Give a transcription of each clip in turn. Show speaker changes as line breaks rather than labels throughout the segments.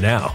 now.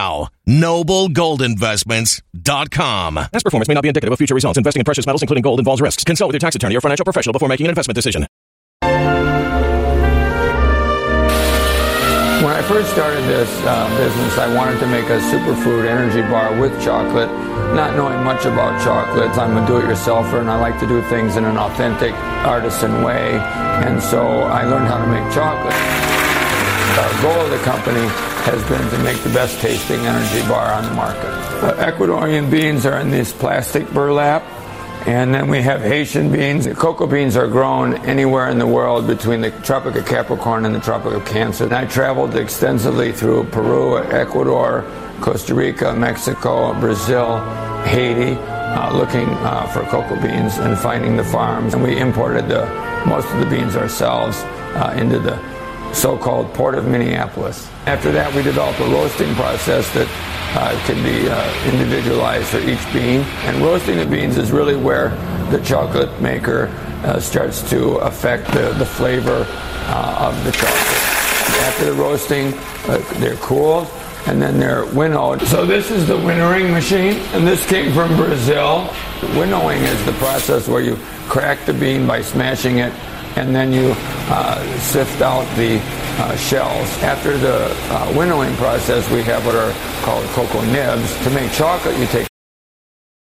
Noblegoldinvestments.com.
Past performance may not be indicative of future results. Investing in precious metals, including gold, involves risks. Consult with your tax attorney or financial professional before making an investment decision.
When I first started this uh, business, I wanted to make a superfood energy bar with chocolate, not knowing much about chocolates. I'm a do-it-yourselfer, and I like to do things in an authentic, artisan way. And so I learned how to make chocolate. The goal of the company has been to make the best tasting energy bar on the market. Uh, Ecuadorian beans are in this plastic burlap. And then we have Haitian beans. Cocoa beans are grown anywhere in the world between the Tropic of Capricorn and the Tropic of Cancer. And I traveled extensively through Peru, Ecuador, Costa Rica, Mexico, Brazil, Haiti, uh, looking uh, for cocoa beans and finding the farms. And we imported the, most of the beans ourselves uh, into the so-called Port of Minneapolis. After that, we developed a roasting process that uh, can be uh, individualized for each bean. And roasting the beans is really where the chocolate maker uh, starts to affect the, the flavor uh, of the chocolate. After the roasting, uh, they're cooled and then they're winnowed. So this is the winnowing machine, and this came from Brazil. Winnowing is the process where you crack the bean by smashing it, and then you uh, sift out the uh, shells. After the uh, winnowing process, we have what are called cocoa nibs. To make chocolate, you take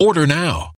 Order now.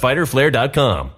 www.fighterflare.com.
A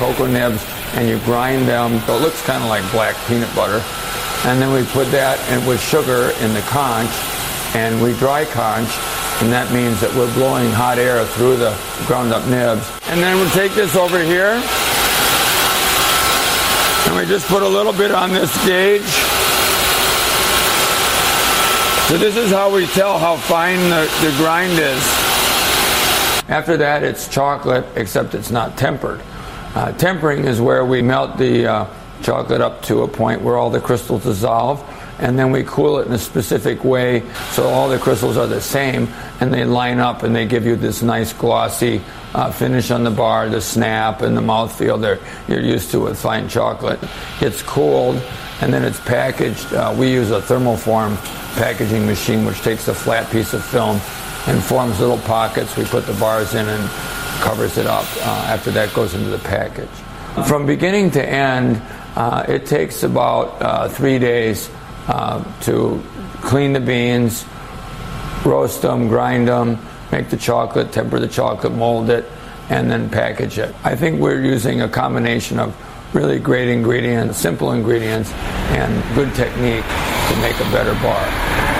Cocoa nibs and you grind them. So it looks kind of like black peanut butter. And then we put that in with sugar in the conche and we dry conche and that means that we're blowing hot air through the ground up nibs. And then we'll take this over here. And we just put a little bit on this gauge. So this is how we tell how fine the, the grind is. After that it's chocolate except it's not tempered uh, tempering is where we melt the uh, chocolate up to a point where all the crystals dissolve, and then we cool it in a specific way so all the crystals are the same and they line up and they give you this nice glossy uh, finish on the bar, the snap and the mouthfeel that you're used to with fine chocolate. It's cooled and then it's packaged. Uh, we use a thermoform packaging machine which takes a flat piece of film and forms little pockets. We put the bars in and covers it up. Uh, after that goes into the package. From beginning to end, uh, it takes about uh, three days to clean the beans, roast them, grind them, make the chocolate, temper the chocolate, mold it, and then package it. I think we're using a combination of really great ingredients, simple ingredients, and good technique to make a better bar.